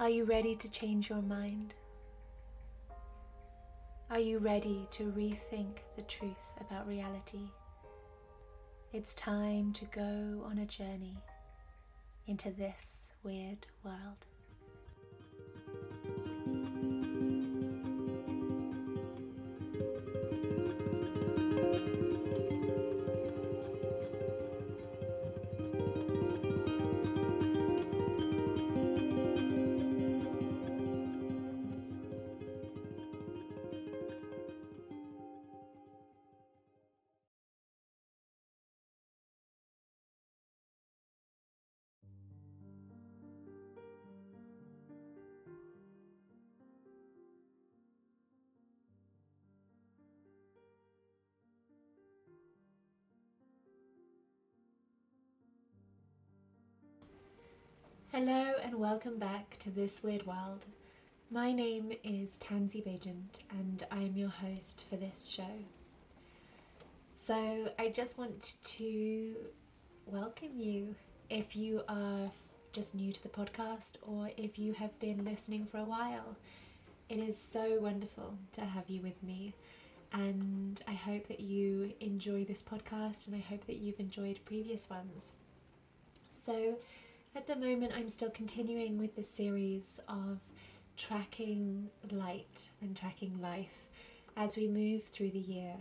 Are you ready to change your mind? Are you ready to rethink the truth about reality? It's time to go on a journey into this weird world. Hello and welcome back to This Weird World. My name is Tansy Bajent and I am your host for this show. So I just want to welcome you if you are just new to the podcast or if you have been listening for a while. It is so wonderful to have you with me and I hope that you enjoy this podcast and I hope that you've enjoyed previous ones. So at the moment, I'm still continuing with the series of tracking light and tracking life as we move through the year.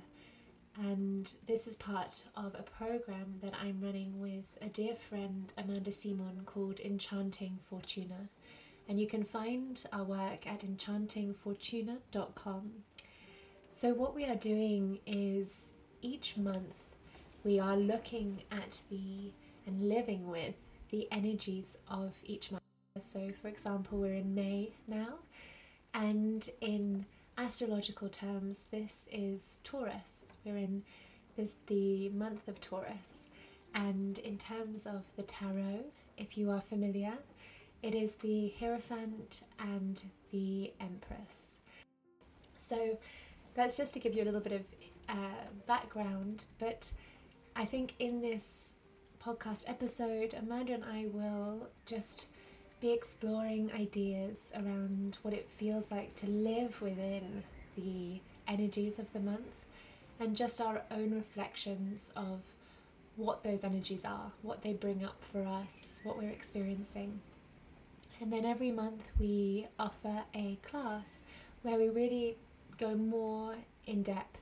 And this is part of a program that I'm running with a dear friend, Amanda Simon, called Enchanting Fortuna. And you can find our work at enchantingfortuna.com. So, what we are doing is each month we are looking at the and living with the energies of each month. So, for example, we're in May now, and in astrological terms, this is Taurus. We're in this the month of Taurus, and in terms of the tarot, if you are familiar, it is the Hierophant and the Empress. So, that's just to give you a little bit of uh, background, but I think in this podcast episode, Amanda and I will just be exploring ideas around what it feels like to live within the energies of the month and just our own reflections of what those energies are, what they bring up for us, what we're experiencing. And then every month we offer a class where we really go more in depth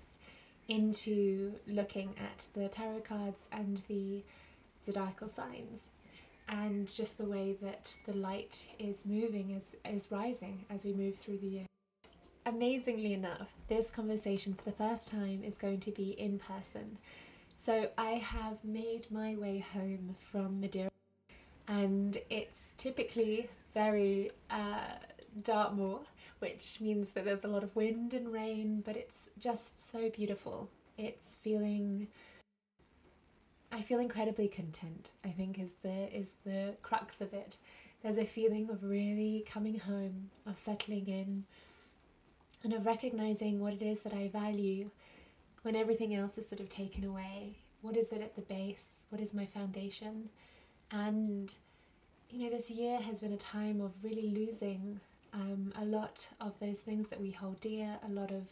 into looking at the tarot cards and the zodiacal signs and just the way that the light is moving is, is rising as we move through the year. Amazingly enough, this conversation for the first time is going to be in person. So I have made my way home from Madeira and it's typically very uh, Dartmoor, which means that there's a lot of wind and rain, but it's just so beautiful. It's feeling I feel incredibly content. I think is the is the crux of it. There's a feeling of really coming home, of settling in, and of recognizing what it is that I value when everything else is sort of taken away. What is it at the base? What is my foundation? And you know, this year has been a time of really losing um, a lot of those things that we hold dear, a lot of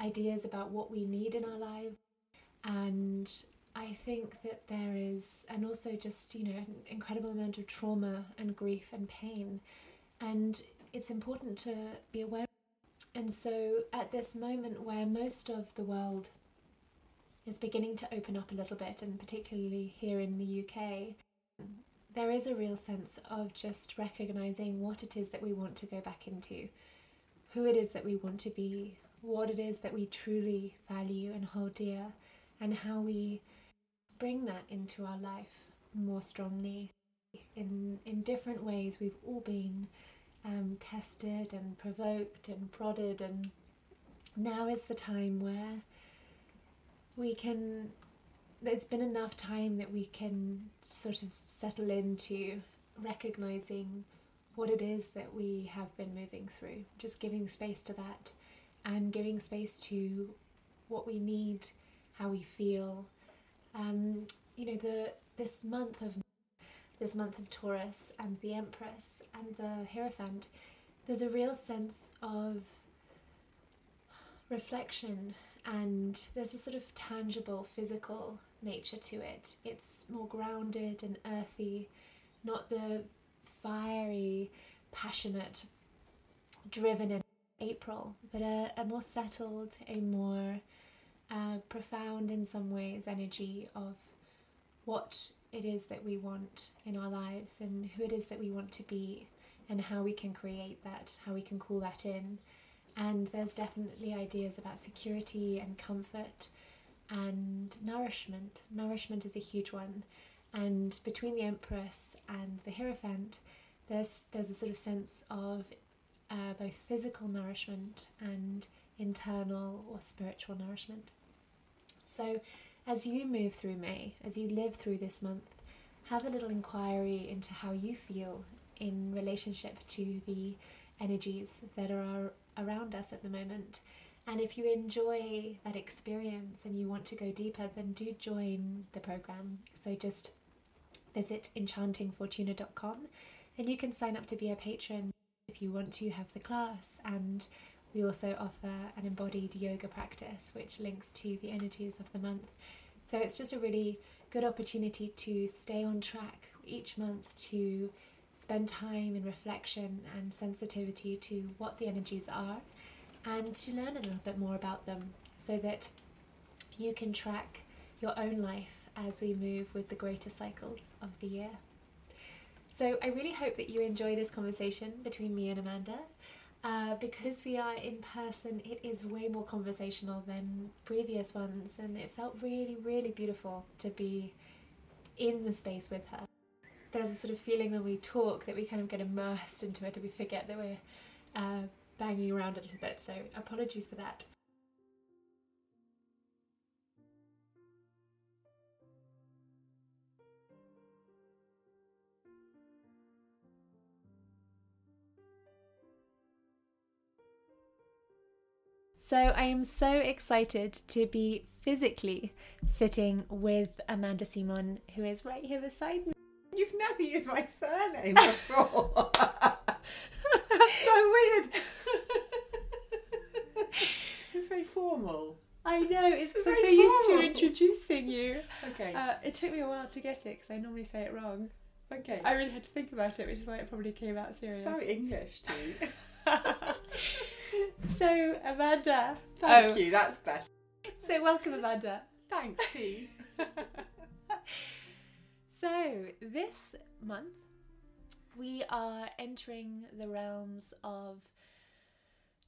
ideas about what we need in our lives, and I think that there is, and also just, you know, an incredible amount of trauma and grief and pain. And it's important to be aware. And so, at this moment where most of the world is beginning to open up a little bit, and particularly here in the UK, there is a real sense of just recognizing what it is that we want to go back into, who it is that we want to be, what it is that we truly value and hold dear, and how we bring that into our life more strongly. In, in different ways, we've all been um, tested and provoked and prodded, and now is the time where we can. There's been enough time that we can sort of settle into recognizing what it is that we have been moving through, just giving space to that and giving space to what we need, how we feel, um, you know, the this month of this month of Taurus and the Empress and the Hierophant, there's a real sense of reflection and there's a sort of tangible physical nature to it. It's more grounded and earthy, not the fiery, passionate, driven in April, but a, a more settled, a more uh, profound in some ways energy of what it is that we want in our lives and who it is that we want to be and how we can create that, how we can call that in. And there's definitely ideas about security and comfort and nourishment. Nourishment is a huge one. And between the Empress and the Hierophant, there's there's a sort of sense of uh, both physical nourishment and internal or spiritual nourishment. So, as you move through May, as you live through this month, have a little inquiry into how you feel in relationship to the energies that are around us at the moment. And if you enjoy that experience and you want to go deeper, then do join the program. So just visit enchantingfortuna.com and you can sign up to be a patron if you want to have the class. And we also offer an embodied yoga practice which links to the energies of the month. So it's just a really good opportunity to stay on track each month to spend time in reflection and sensitivity to what the energies are and to learn a little bit more about them so that you can track your own life as we move with the greater cycles of the year. So, I really hope that you enjoy this conversation between me and Amanda. Uh, because we are in person, it is way more conversational than previous ones, and it felt really, really beautiful to be in the space with her there's a sort of feeling when we talk that we kind of get immersed into it and we forget that we're uh, banging around a little bit. So apologies for that. So I am so excited to be physically sitting with Amanda Simon, who is right here beside me. You've never used my surname before. That's so weird. it's very formal. I know, it's because I'm so used to introducing you. Okay. Uh, it took me a while to get it because I normally say it wrong. okay. I really had to think about it, which is why it probably came out serious. so English too. so, Amanda. Thank Oh. you. That's better. So, welcome, Amanda. Thanks, T. So, this month we are entering the realms of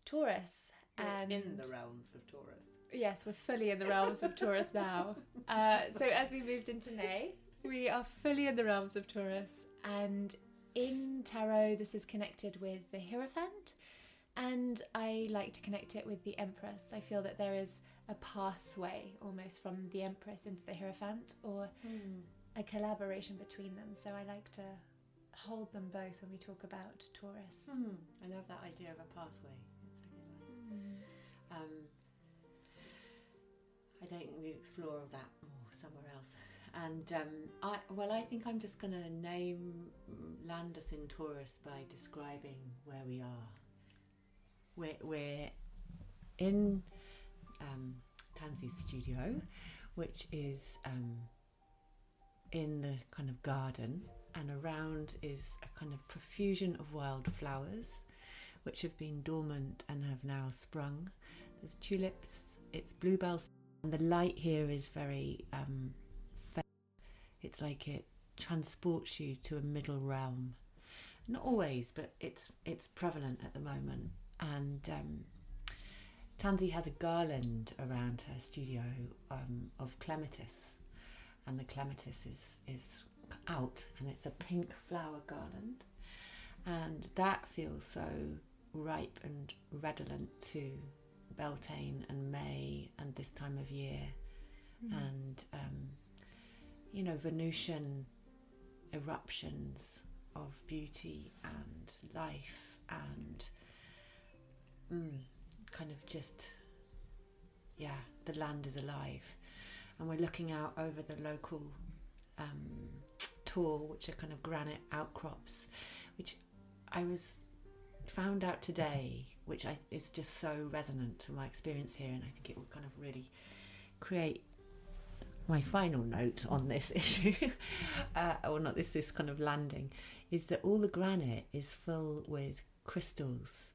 Taurus. And in the realms of Taurus. Yes, we're fully in the realms of Taurus now. Uh, so, as we moved into May, we are fully in the realms of Taurus. And in tarot, this is connected with the Hierophant. And I like to connect it with the Empress. I feel that there is a pathway almost from the Empress into the Hierophant, or a collaboration between them. So I like to hold them both when we talk about Taurus. Hmm. I love that idea of a pathway. It's really nice. Um, I think we explore that more somewhere else. And um, I well, I think I'm just going to name land us in Taurus by describing where we are. We're, we're in um, Tansy's studio, which is um, in the kind of garden, and around is a kind of profusion of wild flowers, which have been dormant and have now sprung. There's tulips, it's bluebells, and the light here is very um. It's like it transports you to a middle realm. Not always, but it's it's prevalent at the moment. And um, Tansy has a garland around her studio um, of clematis, and the clematis is is out, and it's a pink flower garland, and that feels so ripe and redolent to Beltane and May and this time of year, and um, you know Venusian eruptions of beauty and life and mm, kind of just yeah the land is alive. And we're looking out over the local um, tors, which are kind of granite outcrops, which I was found out today, which I, is just so resonant to my experience here, and I think it will kind of really create my final note on this issue, uh, or not this this kind of landing, is that all the granite is full with crystals,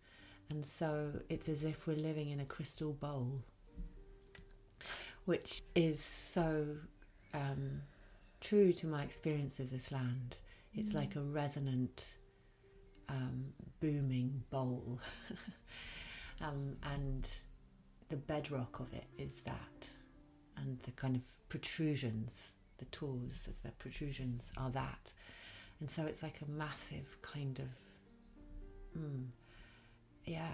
and so it's as if we're living in a crystal bowl, which is so um, true to my experience of this land. It's like a resonant, um, booming bowl, um, and the bedrock of it is that, and the kind of protrusions, the as the protrusions are that, and so it's like a massive kind of, mm, yeah,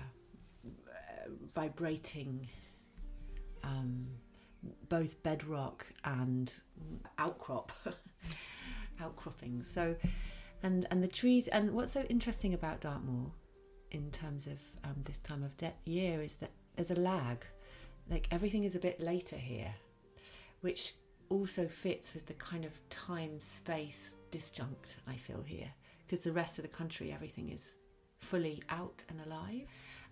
vibrating. Um, both bedrock and outcrop outcropping. So and and the trees and what's so interesting about dartmoor in terms of um, this time of de- year is that there's a lag. Like everything is a bit later here which also fits with the kind of time space disjunct i feel here. Because the rest of the country everything is fully out and alive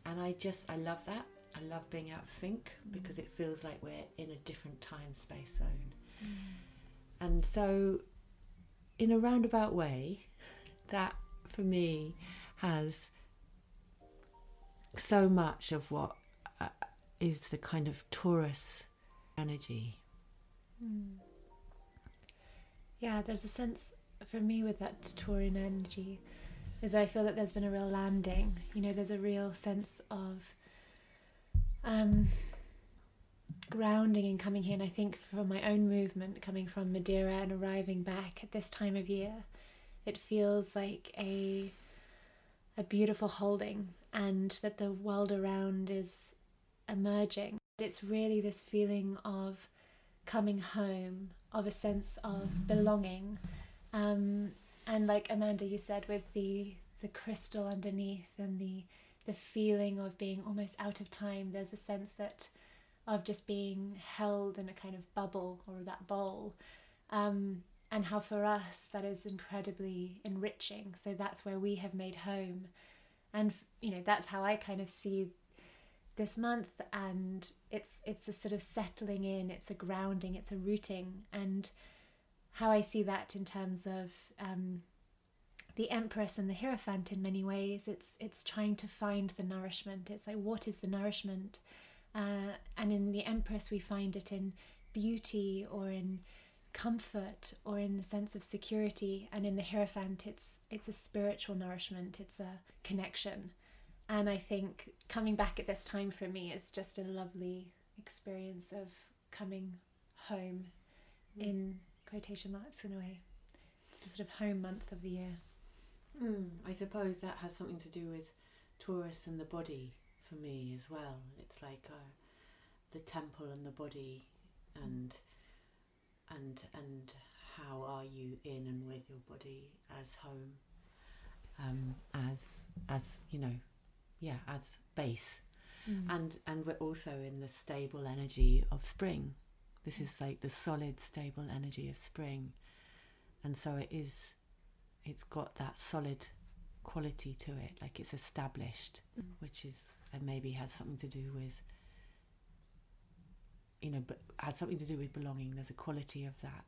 and i just i love that I love being out of sync because it feels like we're in a different time space zone. Mm. And so, in a roundabout way, that for me has so much of what uh, is the kind of Taurus energy. Mm. Yeah, there's a sense for me with that Taurian energy is I feel that there's been a real landing. You know, there's a real sense of um, grounding and coming here. And I think for my own movement, coming from Madeira and arriving back at this time of year, it feels like a a beautiful holding, and that the world around is emerging. It's really this feeling of coming home, of a sense of belonging, um, and like Amanda, you said, with the the crystal underneath and the the feeling of being almost out of time. There's a sense that of just being held in a kind of bubble or that bowl. Um, and how for us that is incredibly enriching. So that's where we have made home. And you know, that's how I kind of see this month and it's it's a sort of settling in, it's a grounding, it's a rooting and how I see that in terms of um, the empress and the hierophant in many ways. It's it's trying to find the nourishment. It's like what is the nourishment? Uh, and in the empress we find it in beauty or in comfort or in a sense of security. And in the hierophant it's it's a spiritual nourishment. It's a connection. And i think coming back at this time for me is just a lovely experience of coming home mm. in quotation marks in a way it's the sort of home month of the year Mm, I suppose that has something to do with Taurus and the body for me as well. It's like uh, the temple and the body, and and and how are you in and with your body as home, um, as as you know, yeah, as base, mm. and and we're also in the stable energy of spring. This is like the solid, stable energy of spring, and so it is it's got that solid quality to it, like it's established, mm. which is and maybe has something to do with you know, but has something to do with belonging. There's a quality of that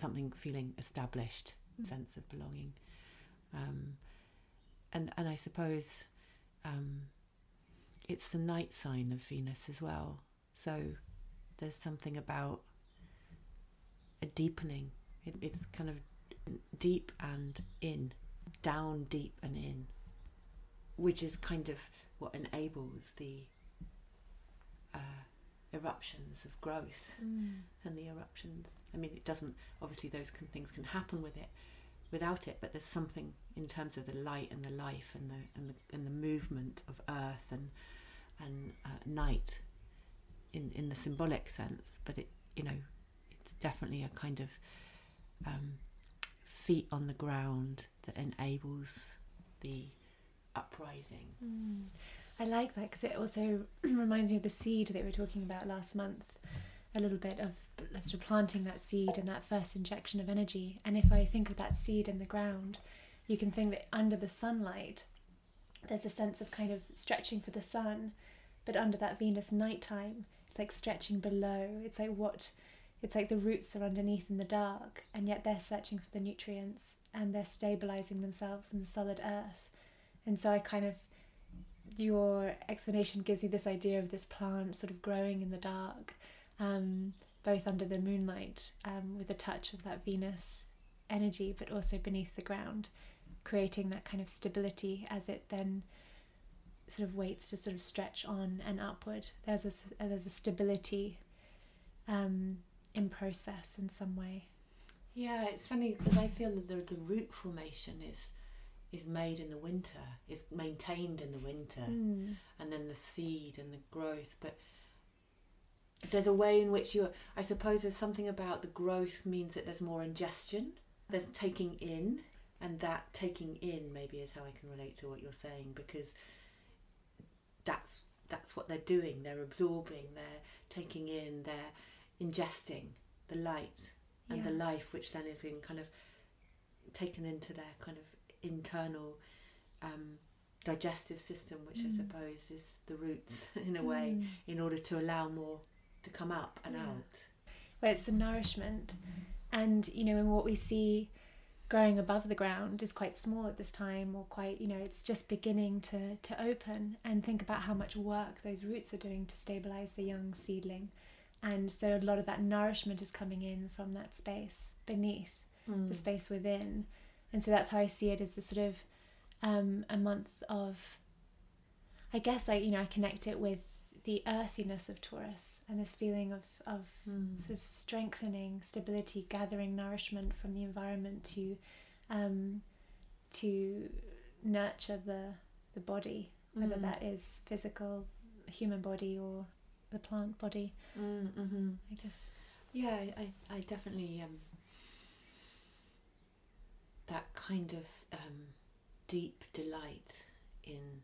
something feeling established mm. sense of belonging, um, and and I suppose um, it's the night sign of Venus as well. So there's something about a deepening. It, it's kind of deep and in, down deep and in, which is kind of what enables the uh, eruptions of growth mm. and the eruptions. I mean, it doesn't obviously those can, things can happen with it, without it, but there's something in terms of the light and the life and the and the and the movement of earth and and uh, night in in the symbolic sense. But it you know it's definitely a kind of um, feet on the ground that enables the uprising. Mm. I like that because it also reminds me of the seed that we were talking about last month. a little bit of sort of planting that seed and that first injection of energy. And if I think of that seed in the ground, you can think that under the sunlight, there's a sense of kind of stretching for the sun, but under that Venus nighttime, it's like stretching below. It's like what it's like the roots are underneath in the dark, and yet they're searching for the nutrients and they're stabilizing themselves in the solid earth. And so I kind of, your explanation gives you this idea of this plant sort of growing in the dark, um, both under the moonlight um, with a touch of that Venus energy, but also beneath the ground, creating that kind of stability as it then sort of waits to sort of stretch on and upward. There's a there's a stability um, in process in some way. Yeah, it's funny because I feel that the, the root formation is is made in the winter, is maintained in the winter, Mm. and then the seed and the growth. But there's a way in which you, I suppose, there's something about the growth means that there's more ingestion, there's taking in, and that taking in maybe is how I can relate to what you're saying because that's that's what they're doing. They're absorbing, they're taking in, they're ingesting the light and the life, which then is being kind of taken into their kind of internal um, digestive system, which I Mm. suppose is the roots in a way, Mm. in order to allow more to come up and Yeah. out. where it's the nourishment and you know and what we see growing above the ground is quite small at this time or quite you know it's just beginning to to open and think about how much work those roots are doing to stabilize the young seedling and so a lot of that nourishment is coming in from that space beneath Mm. the space within and so that's how i see it as the sort of um, a month of i guess i you know i connect it with the earthiness of taurus and this feeling of of Mm. sort of strengthening stability gathering nourishment from the environment to um, to nurture the the body whether Mm. that is physical human body or the plant body Mm, mhm. i guess Yeah, I, I I definitely um, that kind of um, deep delight in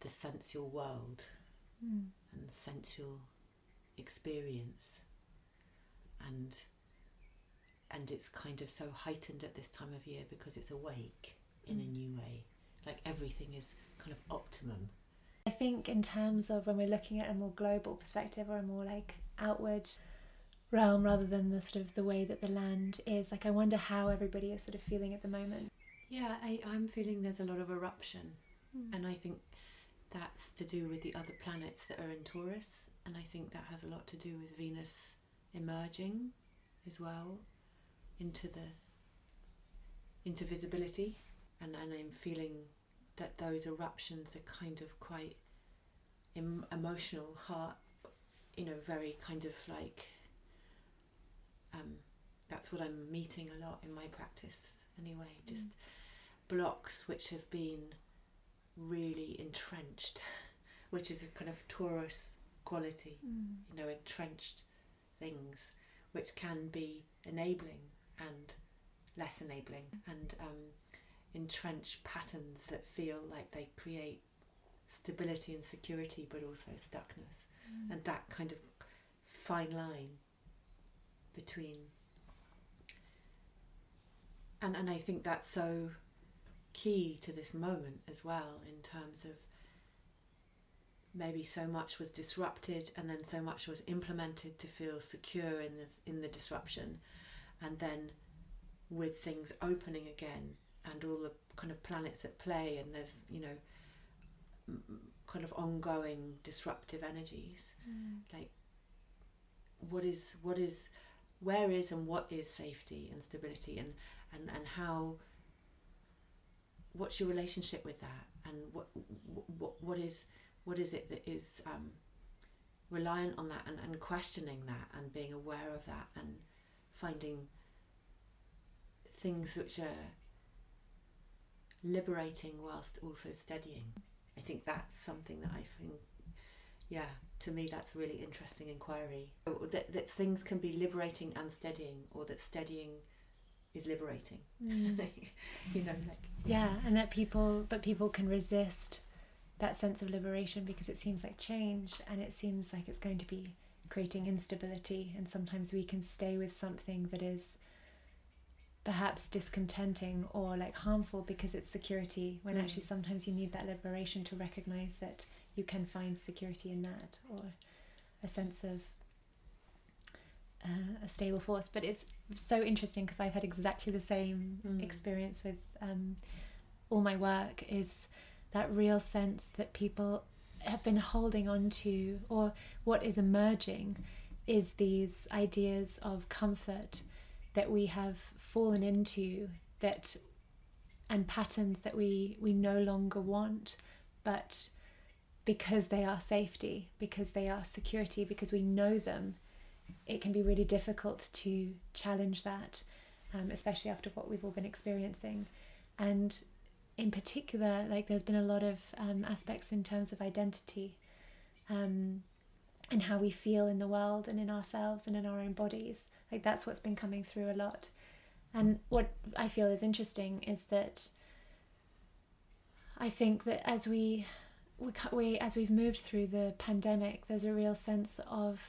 the sensual world mm. and sensual experience, and and it's kind of so heightened at this time of year because it's awake in a Mm. new way. Like everything is kind of optimum. I think in terms of when we're looking at a more global perspective or a more like outward realm rather than the sort of the way that the land is, like I wonder how everybody is sort of feeling at the moment. Yeah, I, I'm feeling there's a lot of eruption. Mm. And I think that's to do with the other planets that are in Taurus, and I think that has a lot to do with Venus emerging as well into the into visibility, and and I'm feeling that those eruptions are kind of quite em- emotional, heart, you know, very kind of like. Um, that's what I'm meeting a lot in my practice anyway. Just blocks which have been really entrenched, which is a kind of Taurus quality, Mm. you know, entrenched things which can be enabling and less enabling, and um, entrenched patterns that feel like they create stability and security but also stuckness, Mm. and that kind of fine line between. And, and I think that's so key to this moment as well in terms of maybe so much was disrupted and then so much was implemented to feel secure in this in the disruption and then with things opening again and all the kind of planets at play and there's you know kind of ongoing disruptive energies Mm. what is what is where is and what is safety and stability and and and how what's your relationship with that? And what what what is what is it that is um, reliant on that and, and questioning that and being aware of that and finding things which are liberating whilst also steadying? I think that's something that i think yeah to me that's a really interesting inquiry. That, that things can be liberating and steadying or that steadying is liberating Mm. you know like Yeah, and that people, but people can resist that sense of liberation because it seems like change and it seems like it's going to be creating instability and sometimes we can stay with something that is perhaps discontenting or like harmful because it's security when Mm. actually sometimes you need that liberation to recognize that you can find security in that or a sense of uh, a stable force but it's so interesting because i've had exactly the same Mm. experience with um, all my work is that real sense that people have been holding on to or what is emerging is these ideas of comfort that we have fallen into that and patterns that we we no longer want but because they are safety because they are security because we know them it can be really difficult to challenge that um, especially after what we've all been experiencing. And in particular like there's been a lot of um, aspects in terms of identity um, and how we feel in the world and in ourselves and in our own bodies. Like that's what's been coming through a lot. And what i feel is interesting is that i think that as we we, we as we've moved through the pandemic there's a real sense of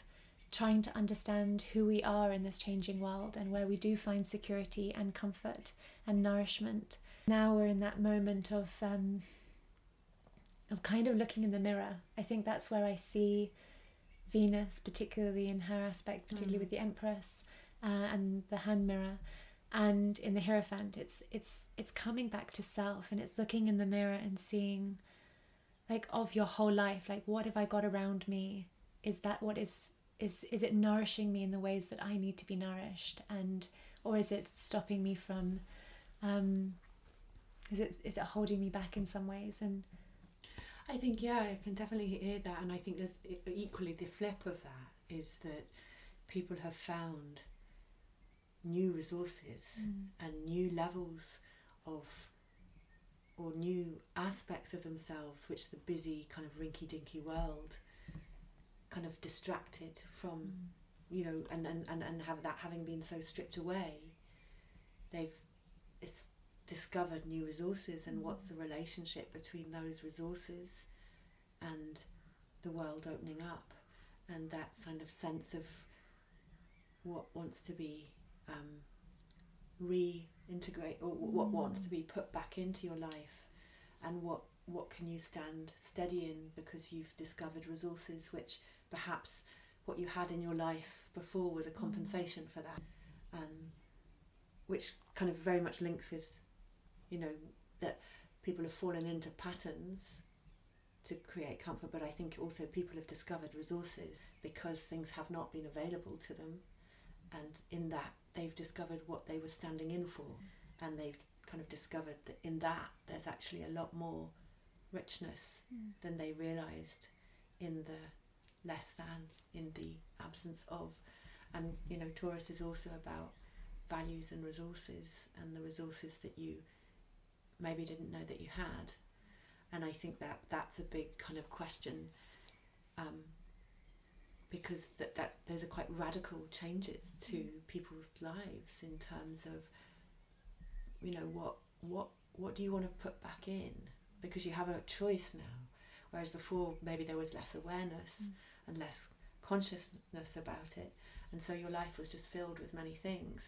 trying to understand who we are in this changing world and where we do find security and comfort and nourishment. Now we're in that moment of um, of kind of looking in the mirror. I think that's where i see venus particularly in her aspect particularly Mm. with the empress uh, and the hand mirror. And in the hierophant it's it's it's coming back to self and it's looking in the mirror and seeing like of your whole life like what have i got around me? Is that what is is is it nourishing me in the ways that i need to be nourished? And or is it stopping me from um is it is it holding me back in some ways? And I think yeah, I can definitely hear that, and I think there's equally the flip of that is that people have found new resources and new levels of or new aspects of themselves which the busy kind of rinky dinky world kind of distracted from mm. you know and, and, and, and have that having been so stripped away they've it's discovered new resources and mm. what's the relationship between those resources and the world opening up. And that kind of sense of what wants to be um, reintegrate or what wants mm. to be put back into your life. And what what can you stand steady in because you've discovered resources which perhaps what you had in your life before was a compensation for that um, which kind of very much links with you know that people have fallen into patterns to create comfort but i think also people have discovered resources because things have not been available to them. And in that they've discovered what they were standing in for and they've kind of discovered that in that there's actually a lot more richness than they realized in the less than in the absence of. And you know taurus is also about values and resources and the resources that you maybe didn't know that you had. And i think that that's a big kind of question um, because that, that those are quite radical changes to people's lives in terms of you know what what what do you want to put back in? Because you have a choice now. Whereas before maybe there was less awareness. Mm. And less consciousness about it. And so your life was just filled with many things.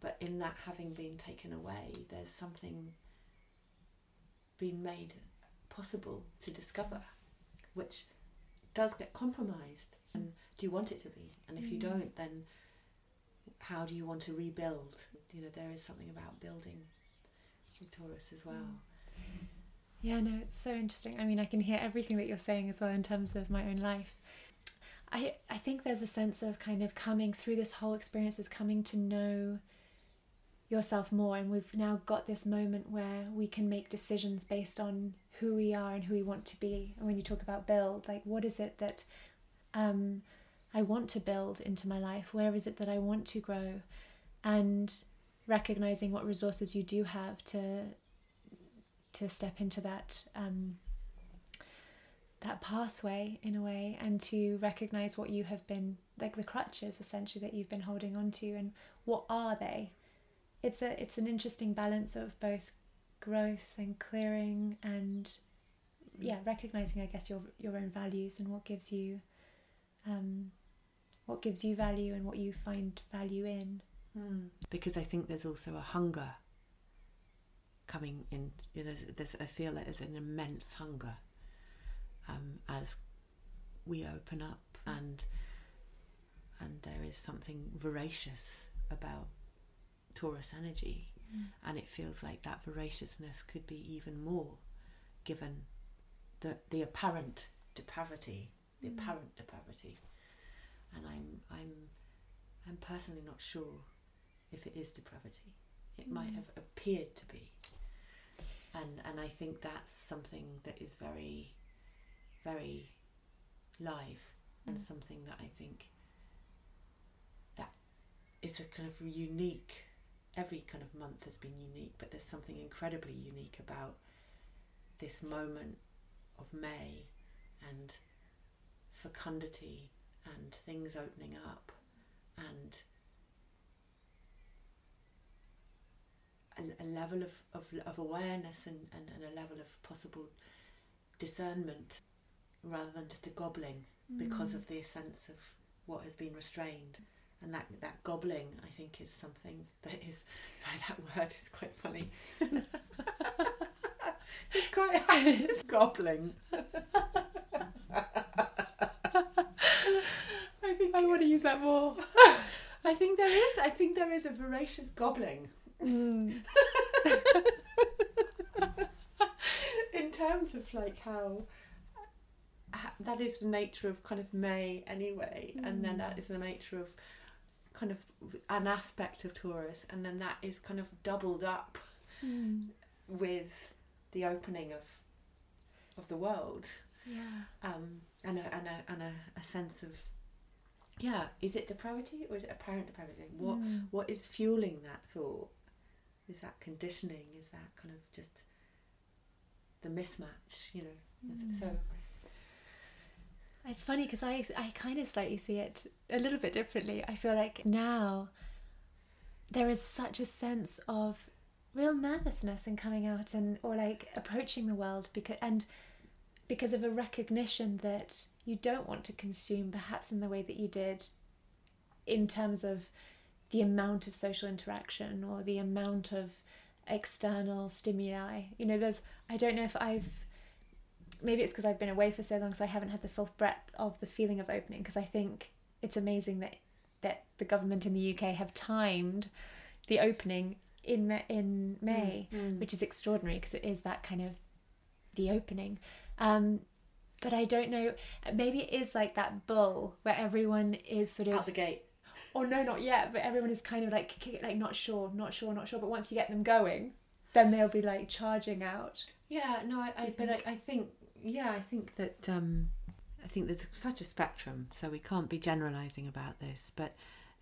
But in that having been taken away there's something being made possible to discover which does get compromised. And do you want it to be? And if you Mm. don't then how do you want to rebuild? You know there is something about building with taurus as well. Yeah, no, it's so interesting. I mean, I can hear everything that you're saying as well in terms of my own life. I I think there's a sense of kind of coming through this whole experience is coming to know yourself more and we've now got this moment where we can make decisions based on who we are and who we want to be. And when you talk about build, like what is it that um I want to build into my life? Where is it that I want to grow? And recognizing what resources you do have to to step into that um, that pathway in a way and to recognize what you have been like the crutches essentially that you've been holding on to and what are they it's a it's an interesting balance of both growth and clearing and yeah recognizing i guess your your own values and what gives you um what gives you value and what you find value in. Because I think there's also a hunger coming in. You know, there's, I feel that there's an immense hunger um, as we open up, and and there is something voracious about Taurus energy, and it feels like that voraciousness could be even more, given the the apparent depravity, the Mm. apparent depravity, and I'm I'm I'm personally not sure if it is depravity. It might Mm. have appeared to be, and and I think that's something that is very, very live, and Mm. something that I think that is a kind of unique. Every kind of month has been unique, but there's something incredibly unique about this moment of May and fecundity and things opening up and a, a level of, of, of awareness and, and, and a level of possible discernment rather than just a gobbling because of the sense of what has been restrained. And that, that gobbling, I think, is something that is. Sorry, that word is quite funny. it's quite. It's gobbling. I think. I want to use that more. I think there is. I think there is a voracious gobbling Mm. in terms of like how. Ha- That is the nature of kind of May anyway, and then that is the nature of kind of an aspect of Taurus, and then that is kind of doubled up Mm. with the opening of of the world, Yeah. um, and a and a and a, a sense of yeah, is it depravity or is it apparent depravity? What Mm. what is fueling that thought? Is that conditioning? Is that kind of just the mismatch? You know, it- so It's funny because I I kind of slightly see it a little bit differently. I feel like now there is such a sense of real nervousness in coming out and or like approaching the world because and because of a recognition that you don't want to consume perhaps in the way that you did in terms of the amount of social interaction or the amount of external stimuli. You know, there's I don't know if I've maybe it's because I've been away for so long, so I haven't had the full breadth of the feeling of opening. Because I think it's amazing that that the government in the UK have timed the opening in in May, Mm. which is extraordinary because it is that kind of the opening. Um, but I don't know. Maybe it is like that bull where everyone is sort of out the gate. or no, not yet, but everyone is kind of like like not sure, not sure, not sure. But once you get them going, then they'll be like charging out. Yeah, no, I, I but? I, I think yeah, I think that um, I think there's such a spectrum, so we can't be generalising about this. But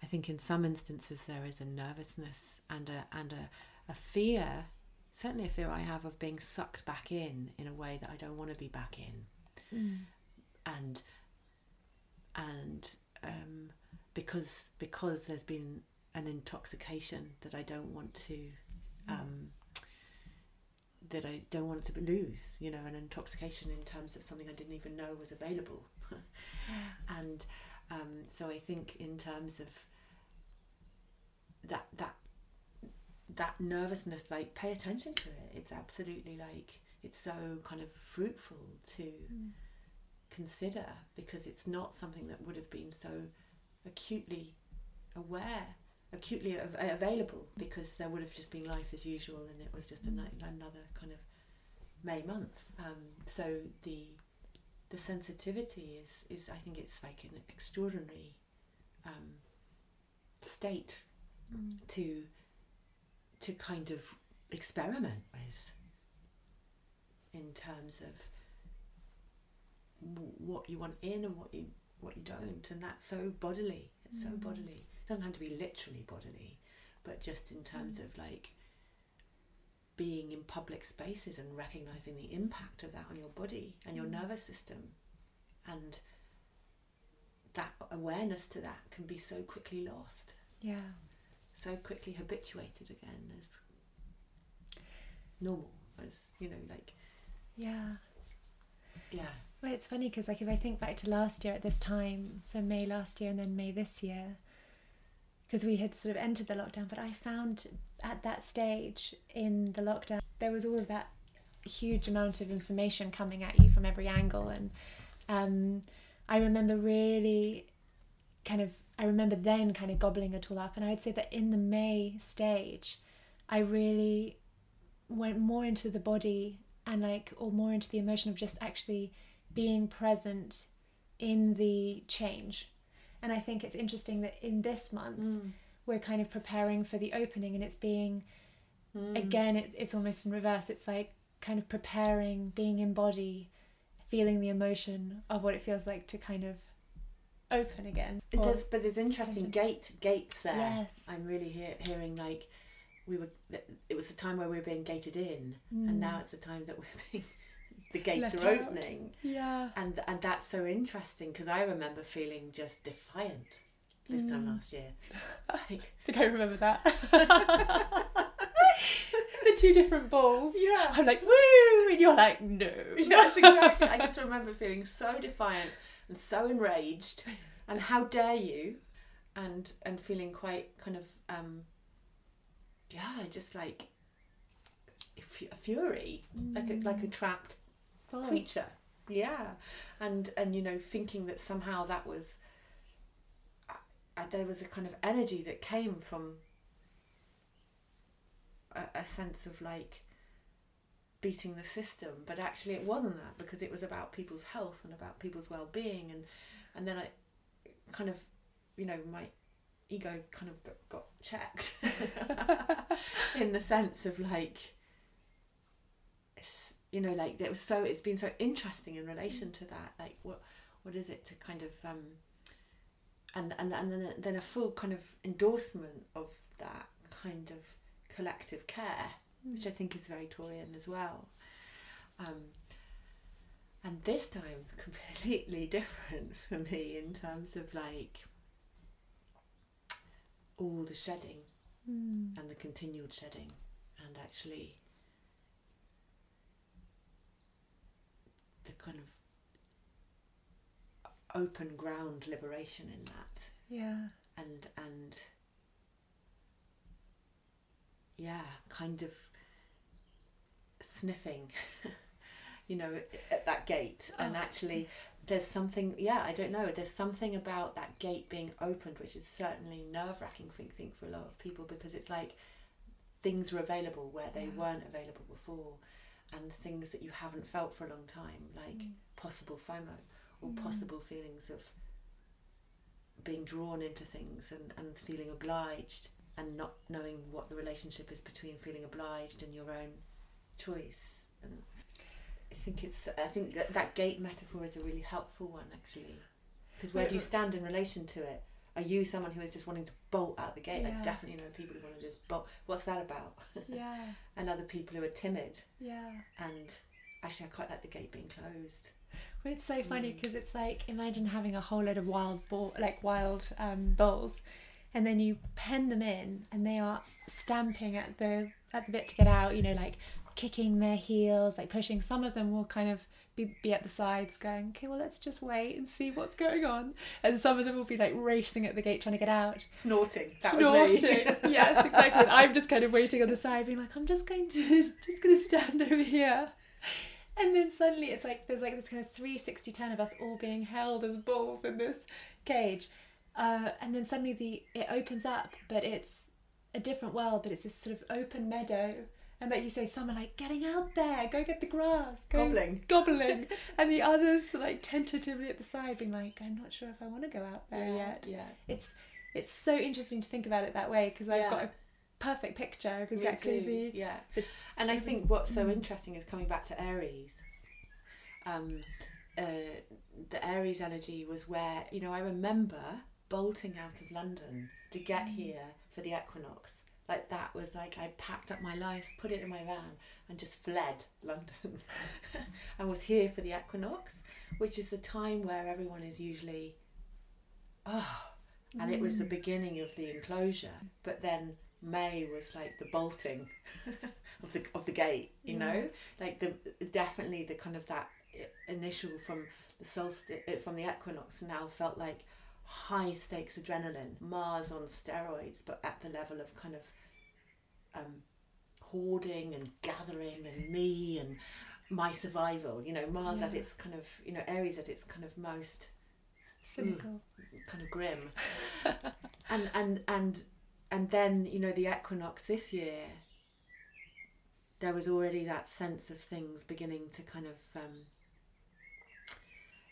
I think in some instances there is a nervousness and a and a, a fear, certainly a fear I have of being sucked back in in a way that I don't want to be back in, and and um, because because there's been an intoxication that I don't want to. Um, that I don't want to lose, you know, an intoxication in terms of something I didn't even know was available. and um, so I think in terms of that that that nervousness, like pay attention to it. It's absolutely like it's so kind of fruitful to consider because it's not something that would have been so acutely aware, acutely av- available because there would have just been life as usual and it was just ni- another kind of May month. Um, so the the sensitivity is, is I think it's like an extraordinary um, state to to kind of experiment with in terms of w- what you want in and what you what you don't. And that's so bodily. It's so bodily it doesn't have to be literally bodily but just in terms mm. of like being in public spaces and recognizing the impact of that on your body and your mm. nervous system. And that awareness to that can be so quickly lost. Yeah. so quickly habituated again as normal as you know like Yeah. yeah. Well, it's funny because, like, if I think back to last year at this time, so May last year and then May this year, because we had sort of entered the lockdown, but I found at that stage in the lockdown, there was all of that huge amount of information coming at you from every angle. And um, I remember really kind of, I remember then kind of gobbling it all up. And I would say that in the May stage, I really went more into the body and like, or more into the emotion of just actually being present in the change. And I think it's interesting that in this month, Mm. we're kind of preparing for the opening and it's being Mm. again it, it's almost in reverse it's like kind of preparing being in body feeling the emotion of what it feels like to kind of open again It does, but there's interesting kind gate gates there. Yes. I'm really hear, hearing like we were. It was the time where we were being gated in, Mm. and now it's the time that we're being. The gates Let are out. opening, yeah. And and that's so interesting because I remember feeling just defiant this time Mm. last year. Like, I think I remember that. The two different balls. Yeah, I'm like woo and you're like no. Yes, exactly. I just remember feeling so defiant and so enraged, and how dare you, and and feeling quite kind of um, yeah, just like fury, like a, like a trapped Full. creature. Yeah, and and you know thinking that somehow that was uh, there was a kind of energy that came from a, a sense of like beating the system but actually it wasn't that because it was about people's health and about people's well-being and and then I kind of you know my ego kind of got, got checked in the sense of like you know like it was so it's been so interesting in relation to that like what what is it to kind of um and and and then a, then a full kind of endorsement of that kind of collective care which I think is very Taurian as well um and this time completely different for me in terms of like all the shedding Mm. and the continued shedding and actually the kind of open ground liberation in that yeah and and yeah kind of sniffing you know at that gate and Oh. actually there's something yeah i don't know there's something about that gate being opened which is certainly nerve-wracking think think for a lot of people because it's like things are available where they Yeah. weren't available before and things that you haven't felt for a long time like Mm. possible fomo or Mm. possible feelings of being drawn into things and, and feeling obliged and not knowing what the relationship is between feeling obliged and your own choice and I think it's I think that, that gate metaphor is a really helpful one actually because where do you stand in relation to it are you someone who is just wanting to bolt out the gate I Yeah. definitely know people who want to just bolt what's that about yeah and other people who are timid yeah and actually I quite like the gate being closed Well, it's so funny Mm. because it's like imagine having a whole load of wild ball, like wild um, bulls, and then you pen them in, and they are stamping at the at the bit to get out. You know, like kicking their heels, like pushing. Some of them will kind of be, be at the sides, going, "Okay, well, let's just wait and see what's going on," and some of them will be like racing at the gate trying to get out. snorting that Snorting. yes, exactly. And I'm just kind of waiting on the side, being like, I'm just going to just going to stand over here. And then suddenly it's like there's like this kind of 360 turn of us all being held as bulls in this cage. Uh, and then suddenly the it opens up, but it's a different world, but it's this sort of open meadow. And like you say, some are like getting out there, go get the grass, go gobbling. gobbling, and the others are like tentatively at the side, being like, I'm not sure if I want to go out there yeah, yet. yeah. It's it's so interesting to think about it that way because I've got a perfect picture of exactly the yeah. the- and i think what's so Mm. interesting is coming back to aries. Um uh, the aries energy was where you know i remember bolting out of london to get Mm. here for the equinox like that was like i packed up my life put it in my van and just fled london and was here for the equinox which is the time where everyone is usually oh and it was the Mm. beginning of the enclosure. But then may was like the bolting of the of the gate you know? Like the definitely the kind of that initial from the solstice, uh, from the equinox, now felt like high stakes adrenaline, Mars on steroids, but at the level of kind of um, hoarding and gathering and me and my survival. You know, Mars at its kind of, you know, Aries at its kind of most Cynical. kind of grim. and and and and then you know the equinox this year. There was already that sense of things beginning to kind of. Um,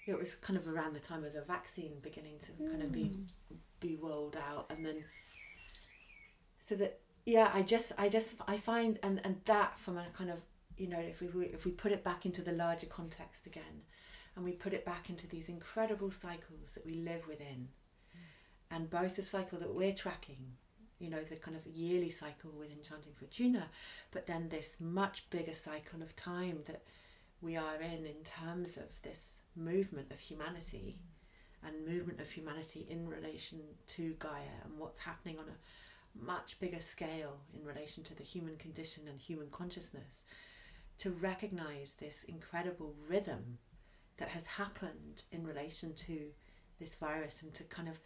it was kind of around the time of the vaccine beginning to kind of be Mm. be rolled out, and then so that yeah, I just I just I find and and that from a kind of you know if we if we put it back into the larger context again, and we put it back into these incredible cycles that we live within, and both the cycle that we're tracking, you know, the kind of yearly cycle with Enchanting Fortuna, but then this much bigger cycle of time that we are in in terms of this movement of humanity and movement of humanity in relation to Gaia and what's happening on a much bigger scale in relation to the human condition and human consciousness to recognize this incredible rhythm that has happened in relation to this virus and to kind of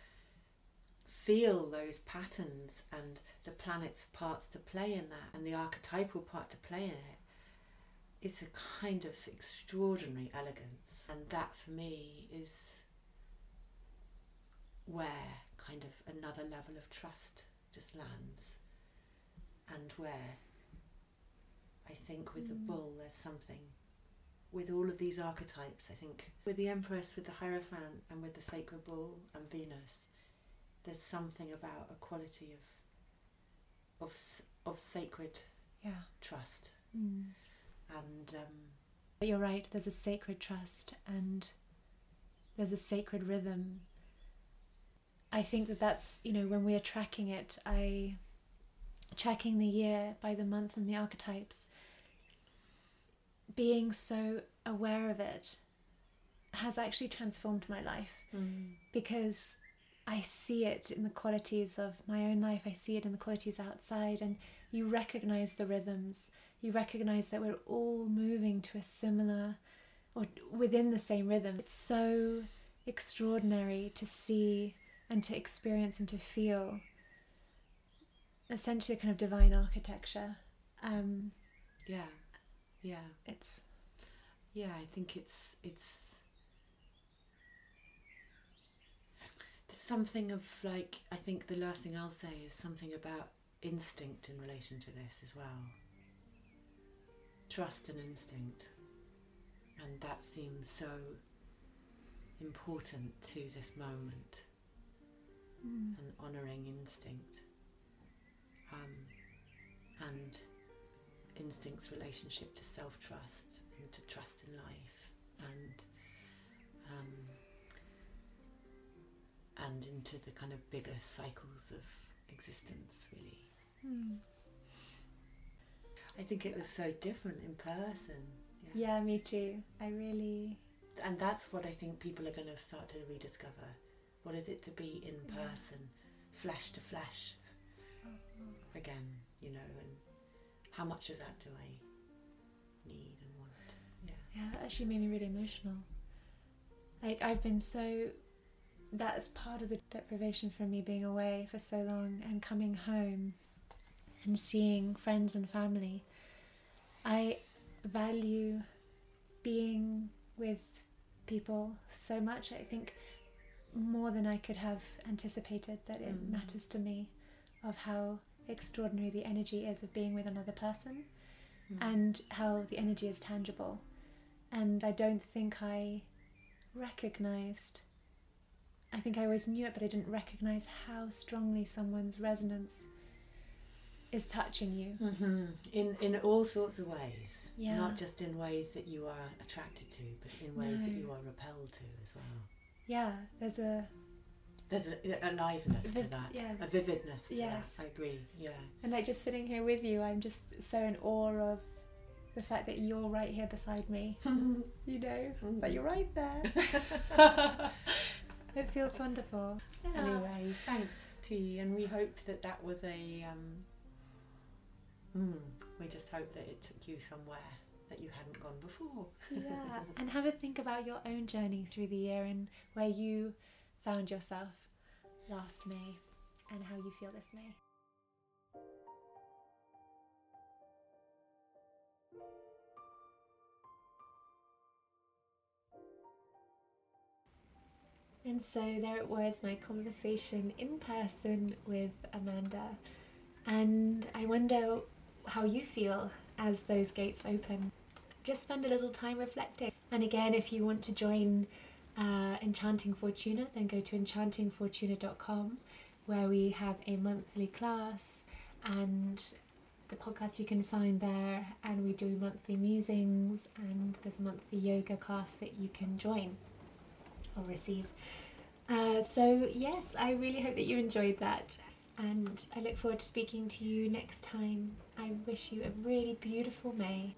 feel those patterns and the planet's parts to play in that and the archetypal part to play in it. It's a kind of extraordinary elegance. And that for me is where kind of another level of trust lands and where I think with the Mm. bull there's something with all of these archetypes I think with the empress with the hierophant and with the sacred bull and Venus there's something about a quality of of of sacred Yeah. trust Mm. and um, But you're right, there's a sacred trust and there's a sacred rhythm. I think that that's, you know, when we are tracking it, I tracking the year by the month and the archetypes, being so aware of it has actually transformed my life hmm. because I see it in the qualities of my own life, I see it in the qualities outside, and you recognize the rhythms. You recognize that we're all moving to a similar or within the same rhythm. It's so extraordinary to see and to experience and to feel essentially a kind of divine architecture. Um, yeah yeah it's Yeah, I think it's it's there's something of like I think the last thing I'll say is something about instinct in relation to this as well. Trust and instinct. And that seems so important to this moment mm, and honouring instinct. Um, and instinct's relationship to self trust and to trust in life and um, and into the kind of bigger cycles of existence really mm. I think it was so different in person yeah, me too. I really and that's what I think people are going to start to rediscover what is it to be in Yeah. person flesh to flesh again you know and how much of that do I need and want yeah Yeah, that actually made me really emotional. Like I've been so that's part of the deprivation from me being away for so long and coming home and seeing friends and family. I value being with people so much. I think more than I could have anticipated that it Mm. matters to me of how extraordinary the energy is of being with another person Mm. and how the energy is tangible. And I don't think I recognized, I think I always knew it, but I didn't recognize how strongly someone's resonance is touching you. hmm In in all sorts of ways, Yeah. not just in ways that you are attracted to, but in ways that you are repelled to as well. Yeah, there's a, There's a, a aliveness to that, yeah. a vividness to Yes. that. I agree. Yeah. and like just sitting here with you, I'm just so in awe of the fact that you're right here beside me. You know, that you're right there. it feels wonderful. Yeah. Anyway, thanks T, and we hope that that was a. Um, mm, we just hope that it took you somewhere that you hadn't gone before. Yeah, and have a think about your own journey through the year and where you found yourself last May and how you feel this May. And so there it was, my conversation in person with Amanda. And I wonder how you feel as those gates open. Just spend a little time reflecting. And again, if you want to join uh, Enchanting Fortuna, then go to enchantingfortuna.com where we have a monthly class and the podcast you can find there. And we do monthly musings and there's monthly yoga class that you can join or receive. Uh, so, yes, I really hope that you enjoyed that. And I look forward to speaking to you next time. I wish you a really beautiful May.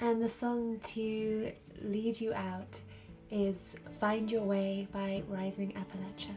And the song to lead you out is Find Your Way by Rising Appalachia.